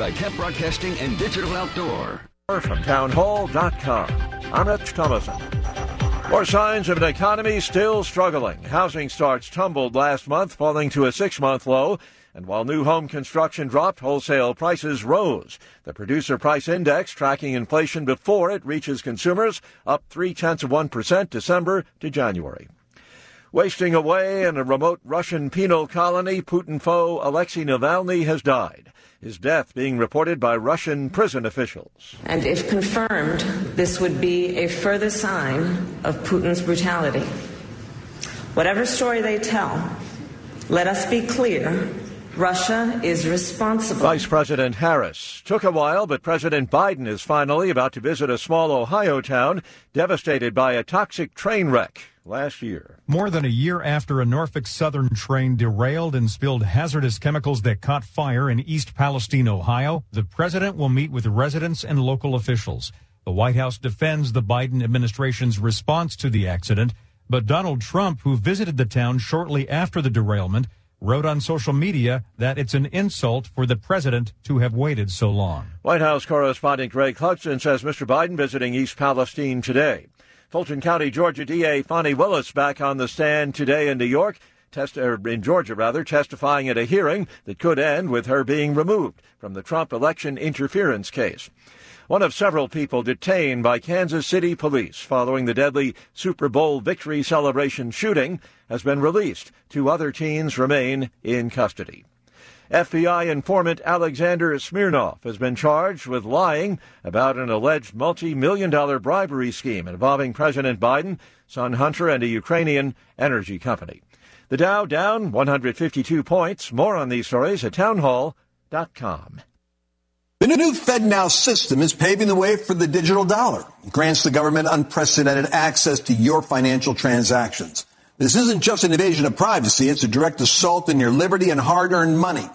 by Cap Broadcasting and Digital Outdoor. From townhall.com, I'm Rich Thomaston. More signs of an economy still struggling. Housing starts tumbled last month, falling to a six month low. And while new home construction dropped, wholesale prices rose. The producer price index, tracking inflation before it reaches consumers, up three tenths of 1% December to January. Wasting away in a remote Russian penal colony, Putin foe Alexei Navalny has died. His death being reported by Russian prison officials. And if confirmed, this would be a further sign of Putin's brutality. Whatever story they tell, let us be clear Russia is responsible. Vice President Harris. Took a while, but President Biden is finally about to visit a small Ohio town devastated by a toxic train wreck last year. More than a year after a Norfolk Southern train derailed and spilled hazardous chemicals that caught fire in East Palestine, Ohio, the president will meet with residents and local officials. The White House defends the Biden administration's response to the accident, but Donald Trump, who visited the town shortly after the derailment, wrote on social media that it's an insult for the president to have waited so long. White House correspondent Greg Clugston says Mr. Biden visiting East Palestine today. Fulton County, Georgia DA Fani Willis back on the stand today in New York, test, er, in Georgia rather, testifying at a hearing that could end with her being removed from the Trump election interference case one of several people detained by Kansas City police following the deadly Super Bowl victory celebration shooting, has been released. Two other teens remain in custody. FBI informant Alexander Smirnov has been charged with lying about an alleged multi-million dollar bribery scheme involving President Biden, son Hunter, and a Ukrainian energy company. The Dow down 152 points. More on these stories at townhall.com. The new FedNow system is paving the way for the digital dollar. It grants the government unprecedented access to your financial transactions. This isn't just an invasion of privacy, it's a direct assault on your liberty and hard-earned money.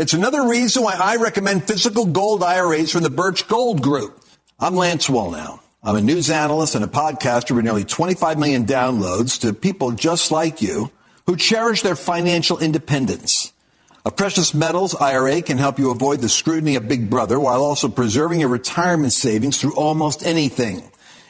It's another reason why I recommend physical gold IRAs from the Birch Gold Group. I'm Lance Wallnau. I'm a news analyst and a podcaster with nearly 25 million downloads to people just like you who cherish their financial independence. A precious metals IRA can help you avoid the scrutiny of Big Brother while also preserving your retirement savings through almost anything,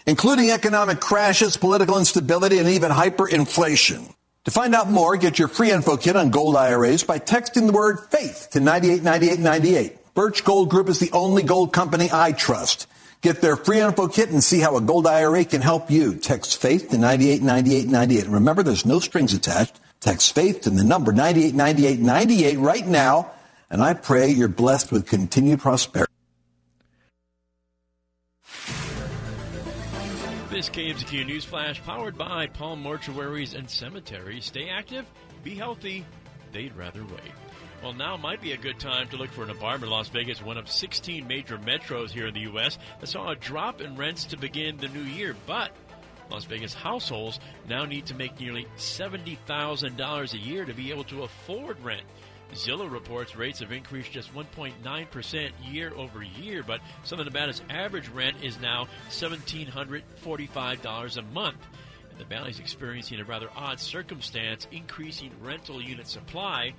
including economic crashes, political instability, and even hyperinflation. To find out more, get your free info kit on gold IRAs by texting the word faith to 989898. Birch Gold Group is the only gold company I trust. Get their free info kit and see how a gold IRA can help you. Text faith to 989898. Remember, there's no strings attached. Text faith to the number 989898 right now, and I pray you're blessed with continued prosperity. This KMZQ News Flash powered by Palm Mortuaries and Cemeteries. Stay active, be healthy, they'd rather wait. Well, now might be a good time to look for an apartment. In Las Vegas, one of 16 major metros here in the U.S., that saw a drop in rents to begin the new year, but Las Vegas households now need to make nearly $70,000 a year to be able to afford rent. Zillow reports rates have increased just 1.9% year over year, but Southern Nevada's average rent is now $1,745 a month. And the valley is experiencing a rather odd circumstance, increasing rental unit supply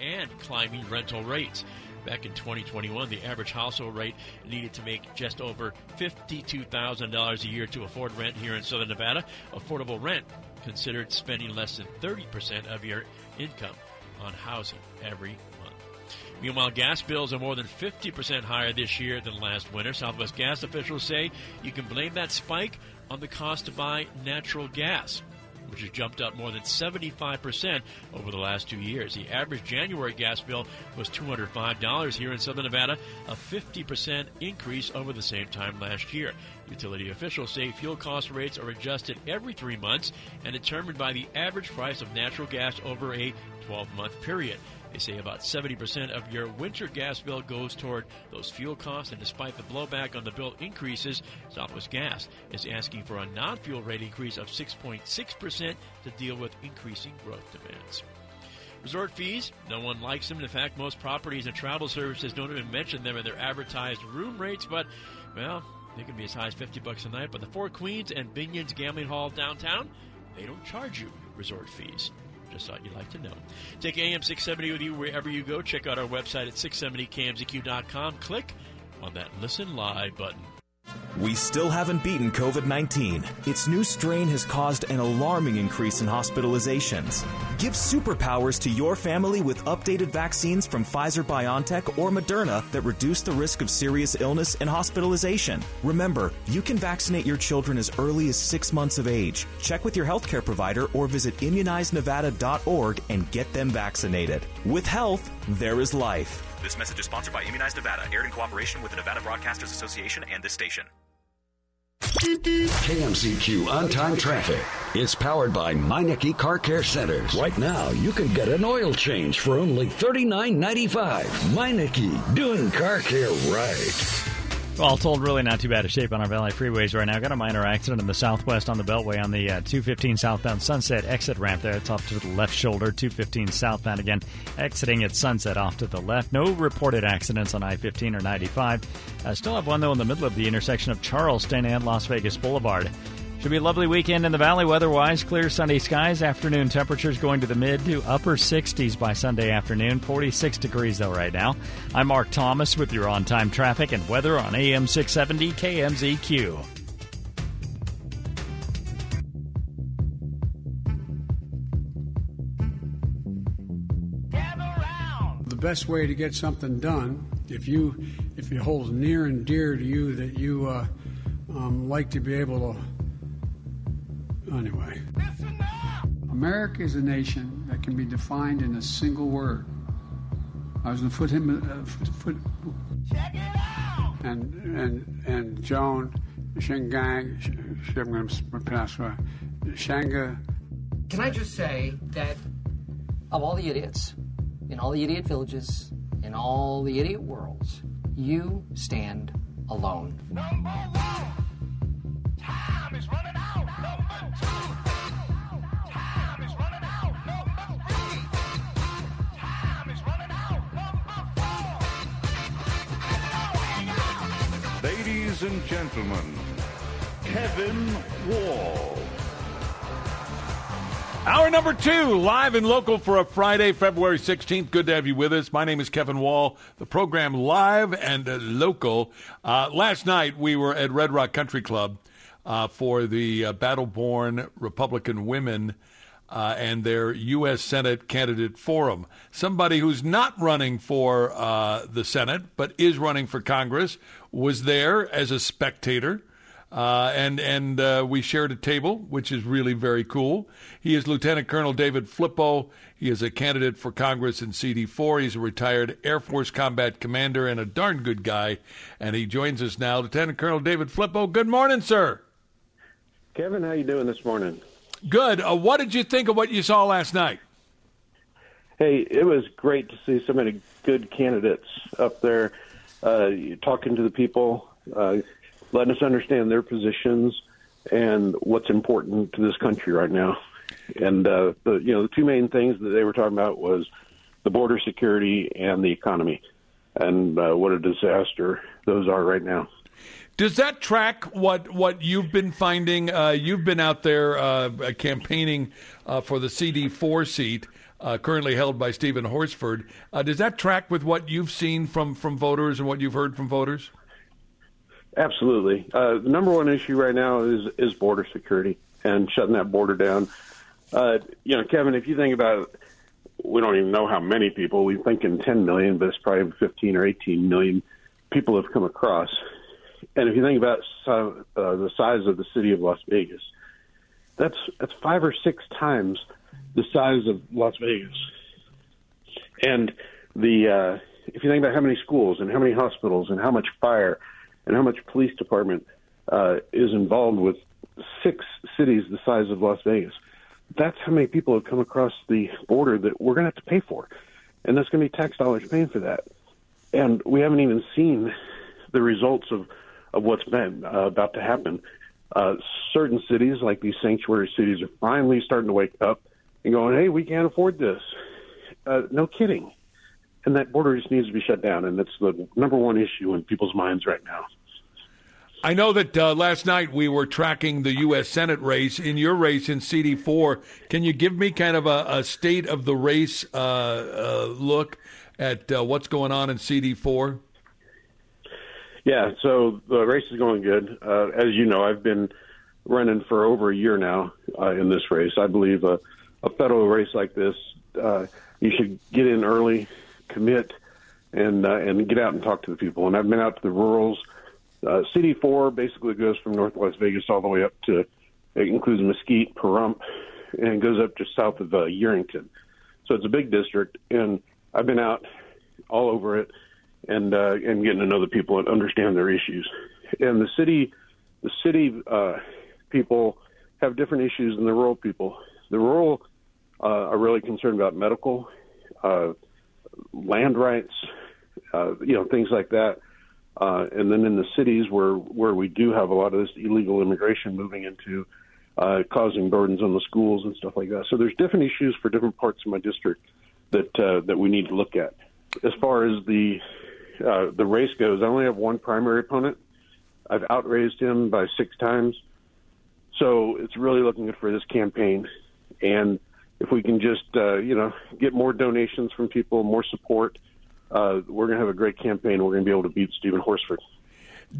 and climbing rental rates. Back in 2021, the average household rate needed to make just over $52,000 a year to afford rent here in Southern Nevada. Affordable rent considered spending less than 30% of your income on housing every month. Meanwhile, gas bills are more than 50% higher this year than last winter. Southwest gas officials say you can blame that spike on the cost to buy natural gas which has jumped up more than 75% over the last two years. The average January gas bill was $205 here in Southern Nevada, a 50% increase over the same time last year. Utility officials say fuel cost rates are adjusted every three months and determined by the average price of natural gas over a 12 month period. They say about 70% of your winter gas bill goes toward those fuel costs, and despite the blowback on the bill increases, Southwest Gas is asking for a non fuel rate increase of 6.6% to deal with increasing growth demands. Resort fees, no one likes them. In fact, most properties and travel services don't even mention them in their advertised room rates, but, well, they can be as high as 50 bucks a night. But the Four Queens and Binion's Gambling Hall downtown, they don't charge you resort fees. Just thought you'd like to know. Take AM 670 with you wherever you go. Check out our website at 670kmzq.com. Click on that Listen Live button. We still haven't beaten COVID 19. Its new strain has caused an alarming increase in hospitalizations. Give superpowers to your family with updated vaccines from Pfizer BioNTech or Moderna that reduce the risk of serious illness and hospitalization. Remember, you can vaccinate your children as early as six months of age. Check with your healthcare provider or visit immunizenevada.org and get them vaccinated. With health, there is life. This message is sponsored by Immunize Nevada, aired in cooperation with the Nevada Broadcasters Association and this station. KMZQ on time traffic. It's powered by Meineke Car Care Centers. Right now, you can get an oil change for only $39.95. Meineke, doing car care right. All told, really not too bad a shape on our Valley freeways right now. Got a minor accident in the southwest on the Beltway on the uh, 215 southbound Sunset exit ramp there. It's off to the left shoulder, 215 southbound again, exiting at Sunset off to the left. No reported accidents on I 15 or 95. Uh, still have one, though, in the middle of the intersection of Charleston and Las Vegas Boulevard. Should be a lovely weekend in the valley weather-wise. Clear sunny skies. Afternoon temperatures going to the mid to upper 60s by Sunday afternoon. 46 degrees though right now. I'm Mark Thomas with your on-time traffic and weather on AM 670 KMZQ. The best way to get something done, if you if it holds near and dear to you that you uh, um, like to be able to anyway. America is a nation that can be defined in a single word. I was going to put him uh, foot, and and and Joan Shingang I'm going to pronounce right. Shanga. Can I just say that of all the idiots in all the idiot villages in all the idiot worlds, you stand alone. Ladies and gentlemen, Kevin Wall. Hour number two, live and local for a Friday, February 16th. Good to have you with us. My name is Kevin Wall. The program live and local. Uh, last night we were at Red Rock Country Club uh, for the uh, Battle-Born Republican Women uh, and their U.S. Senate candidate forum. Somebody who's not running for uh, the Senate but is running for Congress was there as a spectator. Uh, and and uh, we shared a table, which is really very cool. He is Lieutenant Colonel David Flippo. He is a candidate for Congress in CD4. He's a retired Air Force combat commander and a darn good guy. And he joins us now, Lieutenant Colonel David Flippo. Good morning, sir. Kevin, how you doing this morning? Good. Uh, what did you think of what you saw last night? Hey, it was great to see so many good candidates up there uh, talking to the people. Uh, letting us understand their positions and what's important to this country right now. And uh, the you know the two main things that they were talking about was the border security and the economy, and uh, what a disaster those are right now. Does that track what what you've been finding? Uh, you've been out there uh, campaigning uh, for the CD4 seat. Uh, currently held by Stephen Horsford. Uh, does that track with what you've seen from, from voters and what you've heard from voters? Absolutely. Uh, the number one issue right now is is border security and shutting that border down. Uh, you know, Kevin, if you think about it, we don't even know how many people. We think in 10 million, but it's probably 15 or 18 million people have come across. And if you think about uh, the size of the city of Las Vegas, that's that's five or six times the size of Las Vegas. And the uh, if you think about how many schools and how many hospitals and how much fire and how much police department uh, is involved with six cities the size of Las Vegas. That's how many people have come across the border that we're going to have to pay for, and that's going to be tax dollars paying for that. And we haven't even seen the results of of what's been uh, about to happen. Uh, certain cities, like these sanctuary cities, are finally starting to wake up and going, "Hey, we can't afford this." Uh, no kidding and that border just needs to be shut down, and that's the number one issue in people's minds right now. I know that uh, last night we were tracking the U.S. Senate race. In your race in CD4, can you give me kind of a, a state of the race uh, uh, look at uh, what's going on in CD4? Yeah, so the race is going good. Uh, as you know, I've been running for over a year now uh, in this race. I believe a, a federal race like this, you should get in early, commit, and and get out and talk to the people. And I've been out to the rurals uh, CD4 basically goes from Northwest Vegas all the way up to, it includes Mesquite, Pahrump, and goes up just south of uh, Yerington. So it's a big district, and I've been out all over it and uh, and getting to know the people and understand their issues. And the city, the city uh, people have different issues than the rural people. The rural uh, are really concerned about medical, uh, land rights, uh, you know, things like that. Uh, and then in the cities where where we do have a lot of this illegal immigration moving into, causing burdens on the schools and stuff like that. So there's different issues for different parts of my district that that we need to look at. As far as the uh, the race goes, I only have one primary opponent. I've outraised him by six times, so it's really looking good for this campaign. And if we can just uh, you know get more donations from people, more support uh, we're going to have a great campaign. We're going to be able to beat Stephen Horsford.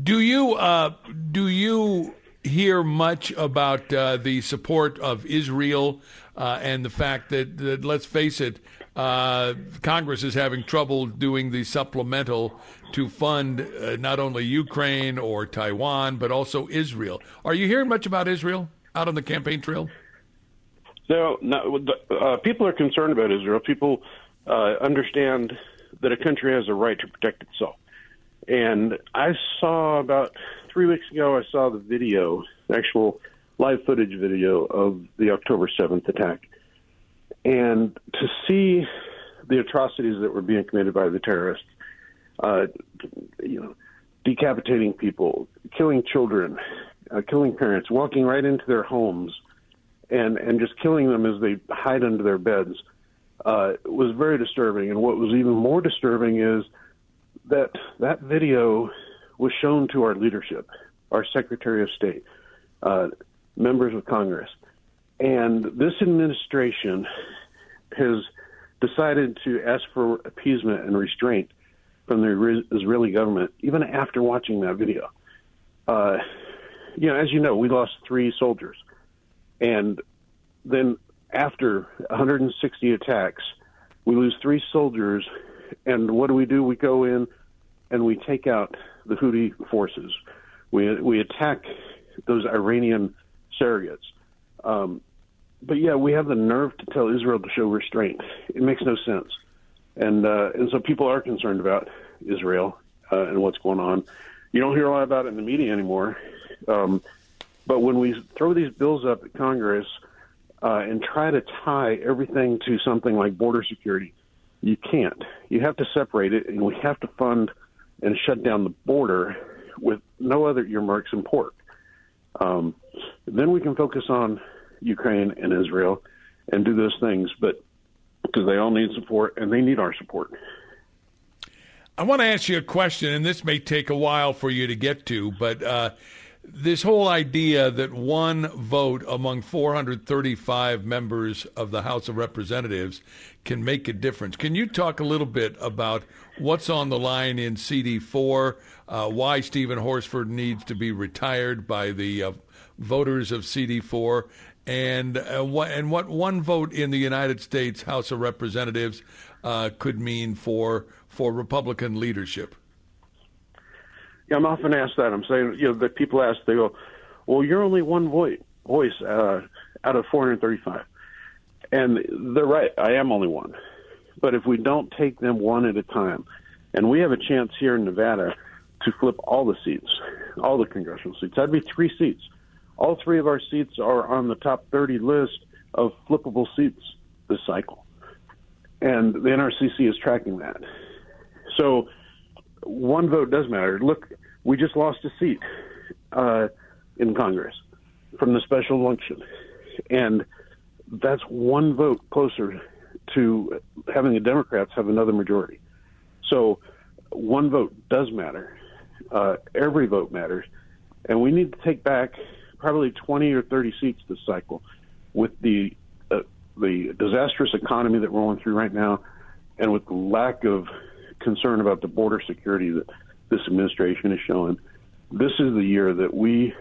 Do you uh, do you hear much about uh, the support of Israel uh, and the fact that, that let's face it, uh, Congress is having trouble doing the supplemental to fund uh, not only Ukraine or Taiwan but also Israel. Are you hearing much about Israel out on the campaign trail? No, no people are concerned about Israel. People understand that a country has a right to protect itself. And I saw about three weeks ago, I saw the video, actual live footage video of the October 7th attack. And to see the atrocities that were being committed by the terrorists, uh, you know, decapitating people, killing children, uh, killing parents, walking right into their homes, and and just killing them as they hide under their beds uh, was very disturbing. And what was even more disturbing is that that video was shown to our leadership, our Secretary of State, uh, members of Congress. And this administration has decided to ask for appeasement and restraint from the Israeli government, even after watching that video. Uh, you know, as you know, we lost three soldiers. And then after 160 attacks, we lose three soldiers, and what do we do? We go in and we take out the Houthi forces. We we attack those Iranian surrogates. Um, but yeah, we have the nerve to tell Israel to show restraint. It makes no sense, and uh, and so people are concerned about Israel uh, and what's going on. You don't hear a lot about it in the media anymore. Um, but when we throw these bills up at Congress uh, and try to tie everything to something like border security. You can't. You have to separate it, and we have to fund and shut down the border with no other earmarks in pork. Um, then we can focus on Ukraine and Israel and do those things, but because they all need support and they need our support. I want to ask you a question, and this may take a while for you to get to, but uh, this whole idea that one vote among 435 members of the House of Representatives can make a difference. Can you talk a little bit about what's on the line in CD4, uh, why Stephen Horsford needs to be retired by the uh, voters of CD4, and uh, what and what one vote in the United States House of Representatives uh, could mean for for Republican leadership? Yeah, I'm often asked that. I'm saying, you know, that people ask, they go, "Well, you're only one voice, voice uh, out of 435," and they're right. I am only one, but if we don't take them one at a time, and we have a chance here in Nevada to flip all the seats, all the congressional seats, that'd be three seats. All three of our seats are on the top 30 list of flippable seats this cycle, and the NRCC is tracking that. So one vote does matter. Look, we just lost a seat uh, in Congress from the special election, and that's one vote closer to having the Democrats have another majority. So one vote does matter. Uh, every vote matters, and we need to take back probably 20 or 30 seats this cycle with the uh, the disastrous economy that we're going through right now, and with the lack of concern about the border security that this administration is showing. This is the year that we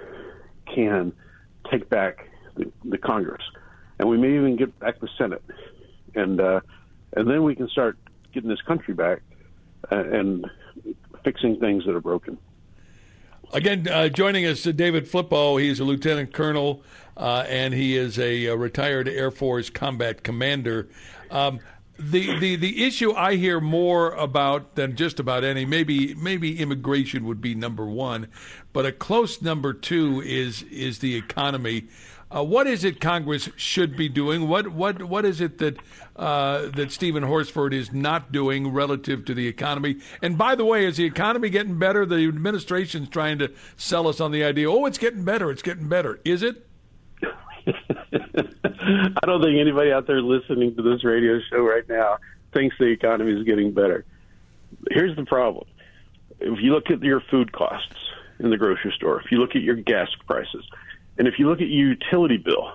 can take back the, the Congress, and we may even get back the Senate, and uh, and then we can start getting this country back uh, and fixing things that are broken. Again, uh, joining us, uh, David Flippo. He's a lieutenant colonel, uh, and he is a, a, retired Air Force combat commander. Um, the, the the issue I hear more about than just about any maybe maybe immigration would be number one, but a close number two is is the economy. Uh, what is it Congress should be doing? What what what is it that uh, that Stephen Horsford is not doing relative to the economy? And by the way, is the economy getting better? The administration's trying to sell us on the idea. Oh, it's getting better. It's getting better. Is it? I don't think anybody out there listening to this radio show right now thinks the economy is getting better. Here's the problem. If you look at your food costs in the grocery store, if you look at your gas prices, and if you look at your utility bill,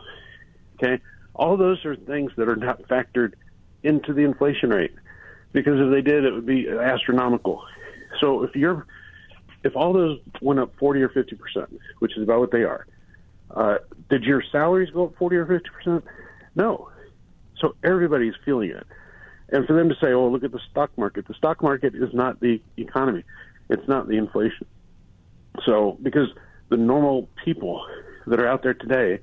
okay, all those are things that are not factored into the inflation rate because if they did, it would be astronomical. So if you're if all those went up 40 or 50 percent, which is about what they are, uh, did your salaries go up 40 or 50 percent? No. So everybody's feeling it. And for them to say, "Oh, look at the stock market," the stock market is not the economy; it's not the inflation. So because the normal people that are out there today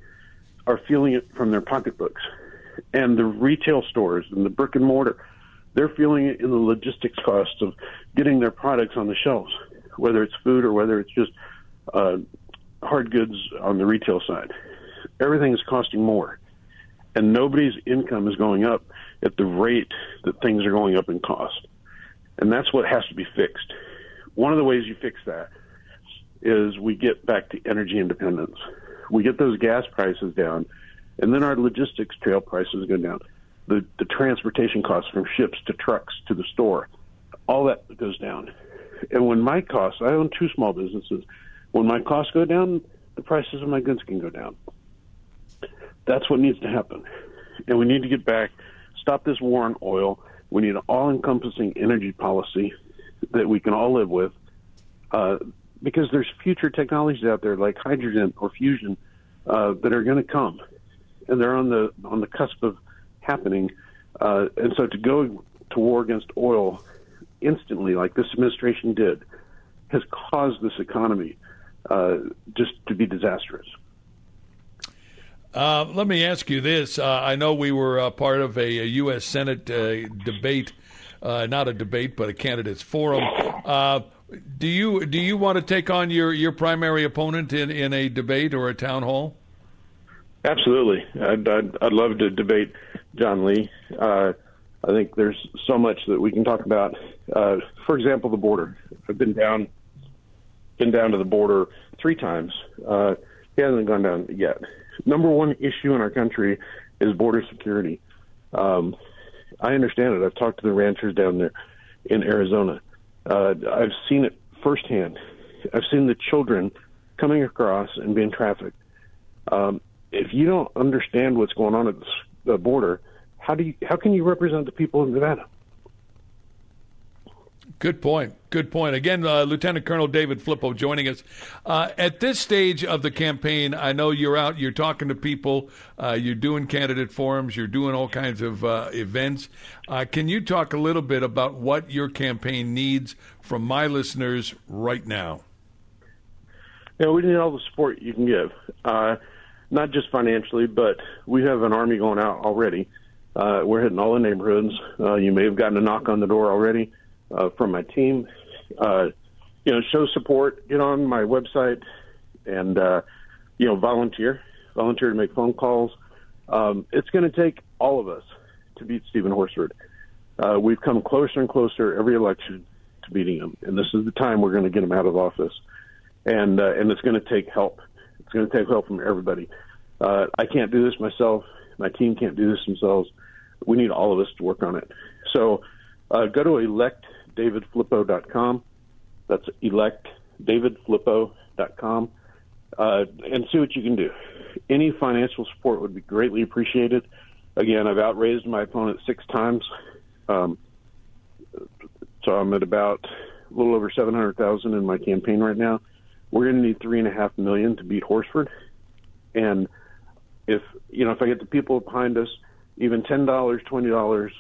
are feeling it from their pocketbooks, and the retail stores and the brick and mortar, they're feeling it in the logistics costs of getting their products on the shelves, whether it's food or whether it's just uh, hard goods on the retail side. Everything is costing more, and nobody's income is going up at the rate that things are going up in cost. And that's what has to be fixed. One of the ways you fix that is we get back to energy independence. We get those gas prices down, and then our logistics trail prices go down. The, the transportation costs from ships to trucks to the store, all that goes down. And when my costs, I own two small businesses, when my costs go down, the prices of my goods can go down. That's what needs to happen. And we need to get back, stop this war on oil. We need an all encompassing energy policy that we can all live with. Uh, because there's future technologies out there like hydrogen or fusion uh, that are going to come, and they're on the on the cusp of happening. Uh, and so to go to war against oil instantly, like this administration did, has caused this economy uh, just to be disastrous. Uh, let me ask you this. Uh, I know we were uh, part of a, a, U.S. Senate uh, debate, uh, not a debate, but a candidates forum. Do you do you want to take on your, your primary opponent in, in a debate or a town hall? Absolutely. I'd, I'd, I'd love to debate John Lee. I think there's so much that we can talk about. for example, the border. I've been down been down to the border three times. Uh, he hasn't gone down yet. Number one issue in our country is border security. Um, I understand it. I've talked to the ranchers down there in Arizona. Uh, I've seen it firsthand. I've seen the children coming across and being trafficked. Um, if you don't understand what's going on at the border, how do you how can you represent the people in Nevada? Good point. Good point. Again, uh, Lieutenant Colonel David Flippo joining us. Uh, at this stage of the campaign, I know you're out, you're talking to people, uh, you're doing candidate forums, you're doing all kinds of uh, events. Uh, can you talk a little bit about what your campaign needs from my listeners right now? Yeah, we need all the support you can give, uh, not just financially, but we have an army going out already. we're hitting all the neighborhoods. you may have gotten a knock on the door already uh, from my team. Uh, you know, show support. Get on my website and uh, you know volunteer. Volunteer to make phone calls. Um, it's going to take all of us to beat Stephen Horsford. Uh, we've come closer and closer every election to beating him, and this is the time we're going to get him out of office. And uh, and it's going to take help. It's going to take help from everybody. Uh, I can't do this myself. My team can't do this themselves. We need all of us to work on it. So uh, go to electdavidflippo.com. That's electdavidflippo.com. uh, and see what you can do. Any financial support would be greatly appreciated. Again, I've outraised my opponent six times, um, so I'm at about a little over seven hundred thousand in my campaign right now. We're going to need three and a half million to beat Horsford, and if you know if I get the people behind us, even ten dollars, twenty dollars,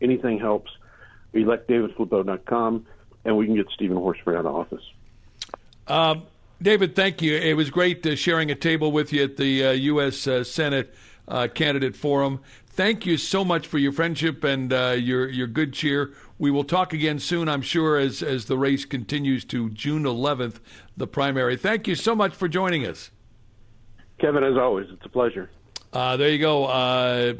anything helps. ElectDavidFlippo.com, and we can get Stephen Horsford out of office. Um, David, thank you. It was great uh, sharing a table with you at the uh, U.S. Uh, Senate uh, Candidate Forum. Thank you so much for your friendship and uh, your your good cheer. We will talk again soon, I'm sure, as as the race continues to June 11th, the primary. Thank you so much for joining us, Kevin. As always, it's a pleasure. Uh, there you go,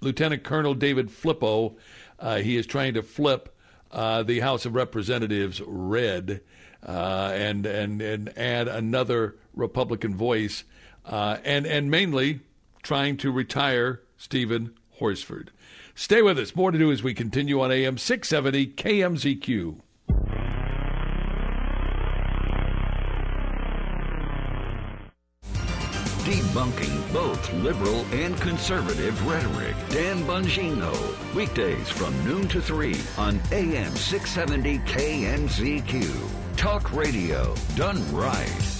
Lieutenant Colonel David Flippo. He is trying to flip the House of Representatives red uh, and and and add another Republican voice, uh, and and mainly trying to retire Stephen Horsford. Stay with us. More to do as we continue on AM 670 KMZQ. Debunking both liberal and conservative rhetoric. Dan Bongino. Weekdays from noon to 3 on AM 670 KMZQ. Talk radio done right.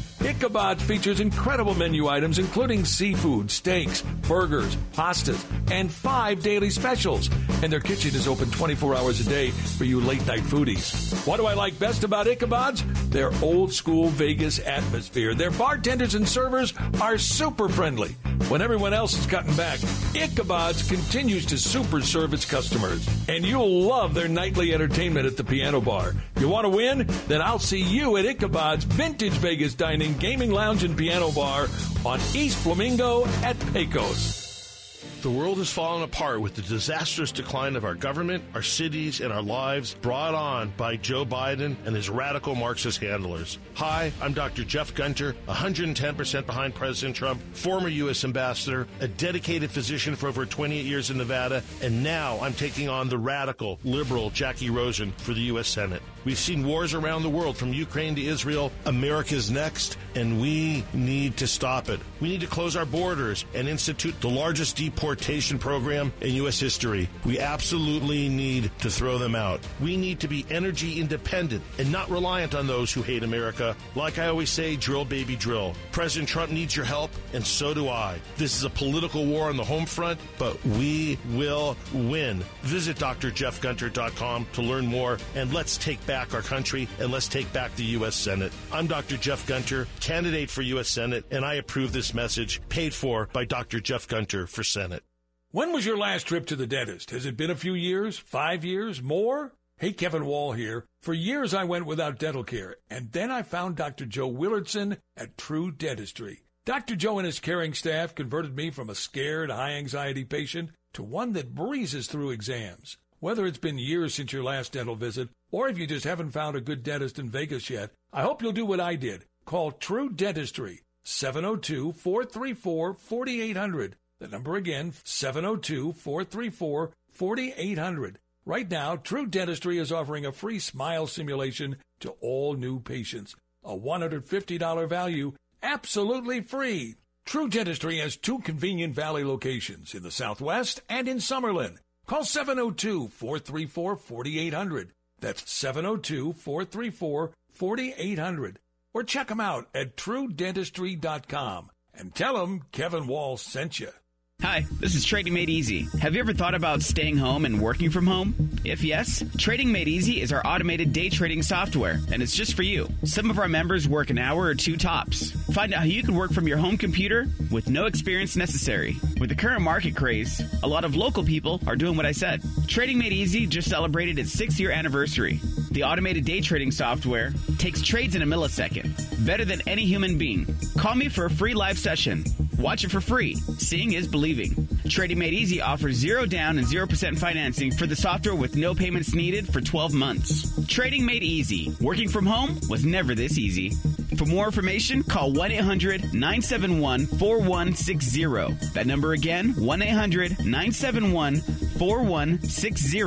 Ichabod features incredible menu items including seafood, steaks, burgers, pastas, and five daily specials. And their kitchen is open 24 hours a day for you late night foodies. What do I like best about Ichabod's? Their old school Vegas atmosphere. Their bartenders and servers are super friendly. When everyone else is cutting back, Ichabod's continues to super serve its customers. And you'll love their nightly entertainment at the piano bar. You want to win? Then I'll see you at Ichabod's Vintage Vegas Dining, Gaming Lounge, and Piano Bar on East Flamingo at Pecos. The world has fallen apart with the disastrous decline of our government, our cities, and our lives brought on by Joe Biden and his radical Marxist handlers. Hi, I'm Dr. Jeff Gunter, 110% behind President Trump, former U.S. ambassador, a dedicated physician for over 28 years in Nevada, and now I'm taking on the radical, liberal Jackie Rosen for the U.S. Senate. We've seen wars around the world from Ukraine to Israel. America's next, and we need to stop it. We need to close our borders and institute the largest deportation program in U.S. history. We absolutely need to throw them out. We need to be energy independent and not reliant on those who hate America. Like I always say, drill, baby, drill. President Trump needs your help, and so do I. This is a political war on the home front, but we will win. Visit drjeffgunter.com to learn more, and let's take back our country and let's take back the U.S. Senate. I'm Dr. Jeff Gunter, candidate for U.S. Senate, and I approve this message paid for by Dr. Jeff Gunter for Senate. When was your last trip to the dentist? Has it been a few years? Five years? More? Hey, Kevin Wall here. For years I went without dental care, and then I found Dr. Joe Willardson at True Dentistry. Dr. Joe and his caring staff converted me from a scared, high anxiety patient to one that breezes through exams. Whether it's been years since your last dental visit, or if you just haven't found a good dentist in Vegas yet, I hope you'll do what I did. Call True Dentistry, 702 434 4800. The number again, 702 434 4800. Right now, True Dentistry is offering a free smile simulation to all new patients. A $150 value, absolutely free. True Dentistry has two convenient Valley locations in the Southwest and in Summerlin. Call 702 434 4800. That's 702 434 4800. Or check them out at truedentistry.com and tell them Kevin Wall sent you. Hi, this is Trading Made Easy. Have you ever thought about staying home and working from home? If yes, Trading Made Easy is our automated day trading software, and it's just for you. Some of our members work an hour or two tops. Find out how you can work from your home computer with no experience necessary. With the current market craze, a lot of local people are doing what I said. Trading Made Easy just celebrated its six year anniversary. The automated day trading software takes trades in a millisecond, better than any human being. Call me for a free live session. Watch it for free. Seeing is believing. Trading Made Easy offers zero down and 0% financing for the software with no payments needed for 12 months. Trading Made Easy. Working from home was never this easy. For more information, call 1 800 971 4160. That number again, 1 800 971 4160,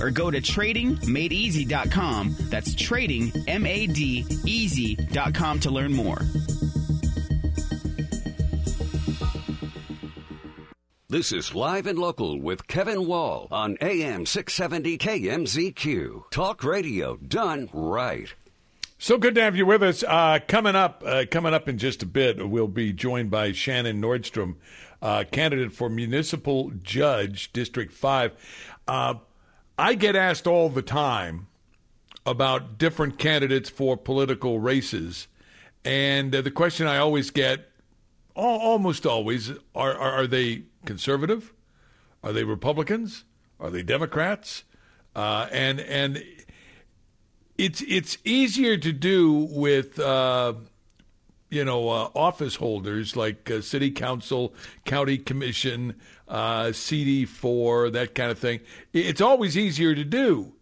or go to tradingmadeeasy.com. That's trading, M A D, easy.com to learn more. This is Live and Local with Kevin Wall on AM 670 KMZQ. Talk radio done right. So good to have you with us. Uh, coming up, uh, coming up in just a bit, we'll be joined by Shannon Nordstrom, uh, candidate for municipal judge, District Five. Uh, I get asked all the time about different candidates for political races, and uh, the question I always get, almost always, are, are, are they conservative? Are they Republicans? Are they Democrats? Uh, and and it's it's easier to do with uh, you know uh, office holders like uh, city council, county commission, uh, CD four, that kind of thing. It's always easier to do.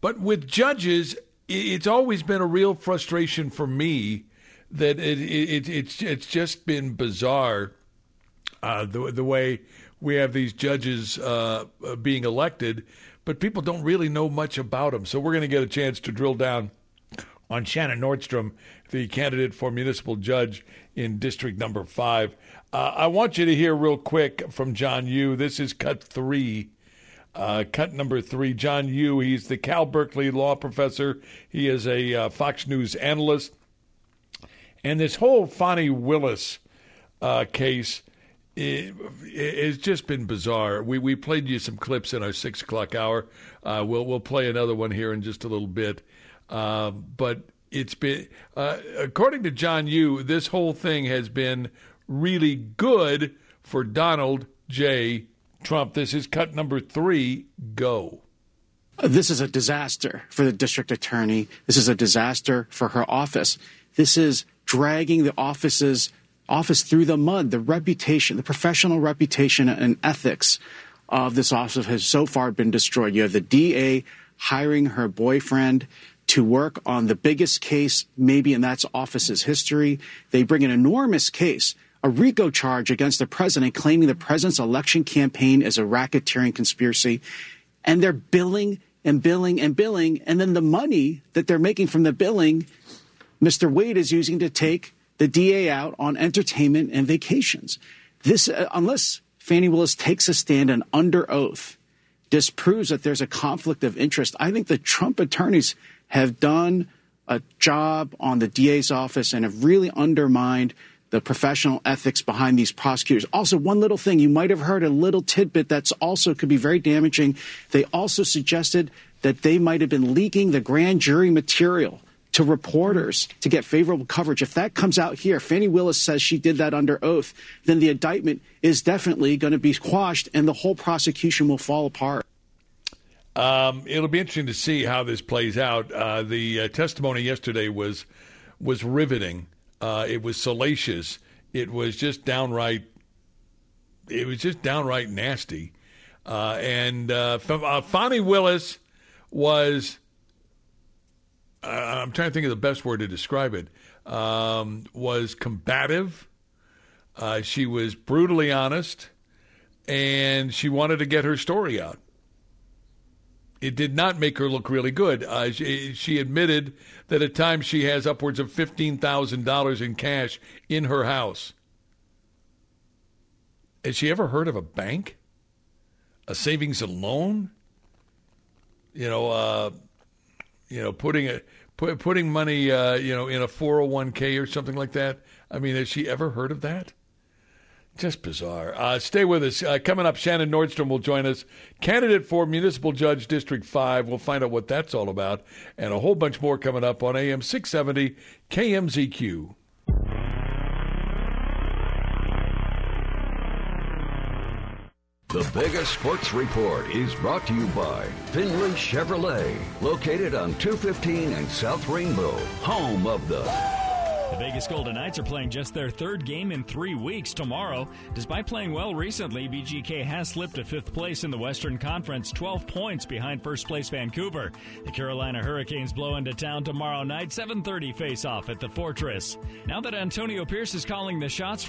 But with judges, it's always been a real frustration for me that it, it, it's it's just been bizarre uh, the the way we have these judges uh, being elected, but people don't really know much about them. So we're going to get a chance to drill down on Shannon Nordstrom, the candidate for municipal judge in District Number Five. Uh, I want you to hear real quick from John Yoo. This is cut three. Uh, cut number three, John Yoo. He's the Cal Berkeley law professor. He is a uh, Fox News analyst. And this whole Fani Willis uh, case it, it's just been bizarre. We we played you some clips in our six o'clock hour. Uh, we'll we'll play another one here in just a little bit. Uh, but it's been, uh, according to John Yoo, this whole thing has been really good for Donald J. Trump. This is cut number three. Go. This is a disaster for the district attorney. This is a disaster for her office. This is dragging the office's office through the mud. The reputation, the professional reputation and ethics of this office has so far been destroyed. You have the DA hiring her boyfriend to work on the biggest case, maybe in that office's history. They bring an enormous case, a RICO charge against the president, claiming the president's election campaign is a racketeering conspiracy. And they're billing and billing and billing. And then the money that they're making from the billing, Mr. Wade is using to take the DA out on entertainment and vacations. This, uh, unless Fani Willis takes a stand and under oath disproves that there's a conflict of interest, I think the Trump attorneys have done a job on the DA's office and have really undermined the professional ethics behind these prosecutors. Also, one little thing you might have heard a little tidbit that's also could be very damaging. They also suggested that they might have been leaking the grand jury material to reporters to get favorable coverage. If that comes out here, Fani Willis says she did that under oath, then the indictment is definitely going to be quashed and the whole prosecution will fall apart. Um, it'll be interesting to see how this plays out. Uh, the uh, testimony yesterday was was riveting. Uh, it was salacious. It was just downright. It was just downright nasty. Uh, and uh, uh, Fani Willis was uh, I'm trying to think of the best word to describe it, um, was combative. Uh, she was brutally honest, and she wanted to get her story out. It did not make her look really good. Uh, she, she, admitted that at times she has upwards of $15,000 in cash in her house. Has she ever heard of a bank? A savings and loan? You know, uh, you know, putting it put, putting money, uh, you know, in a 401k or something like that. I mean, has she ever heard of that? Just bizarre. Uh, stay with us. Uh, coming up, Shannon Nordstrom will join us, candidate for Municipal Judge District 5. We'll find out what that's all about, and a whole bunch more coming up on AM 670 KMZQ. Biggest sports report is brought to you by Findlay Chevrolet, located on 215 and South Rainbow, home of the The Vegas Golden Knights are playing just their third game in three weeks tomorrow. Despite playing well recently, VGK has slipped to fifth place in the Western Conference, 12 points behind first place Vancouver. The Carolina Hurricanes blow into town tomorrow night, 7:30 face-off at the Fortress. Now that Antonio Pierce is calling the shots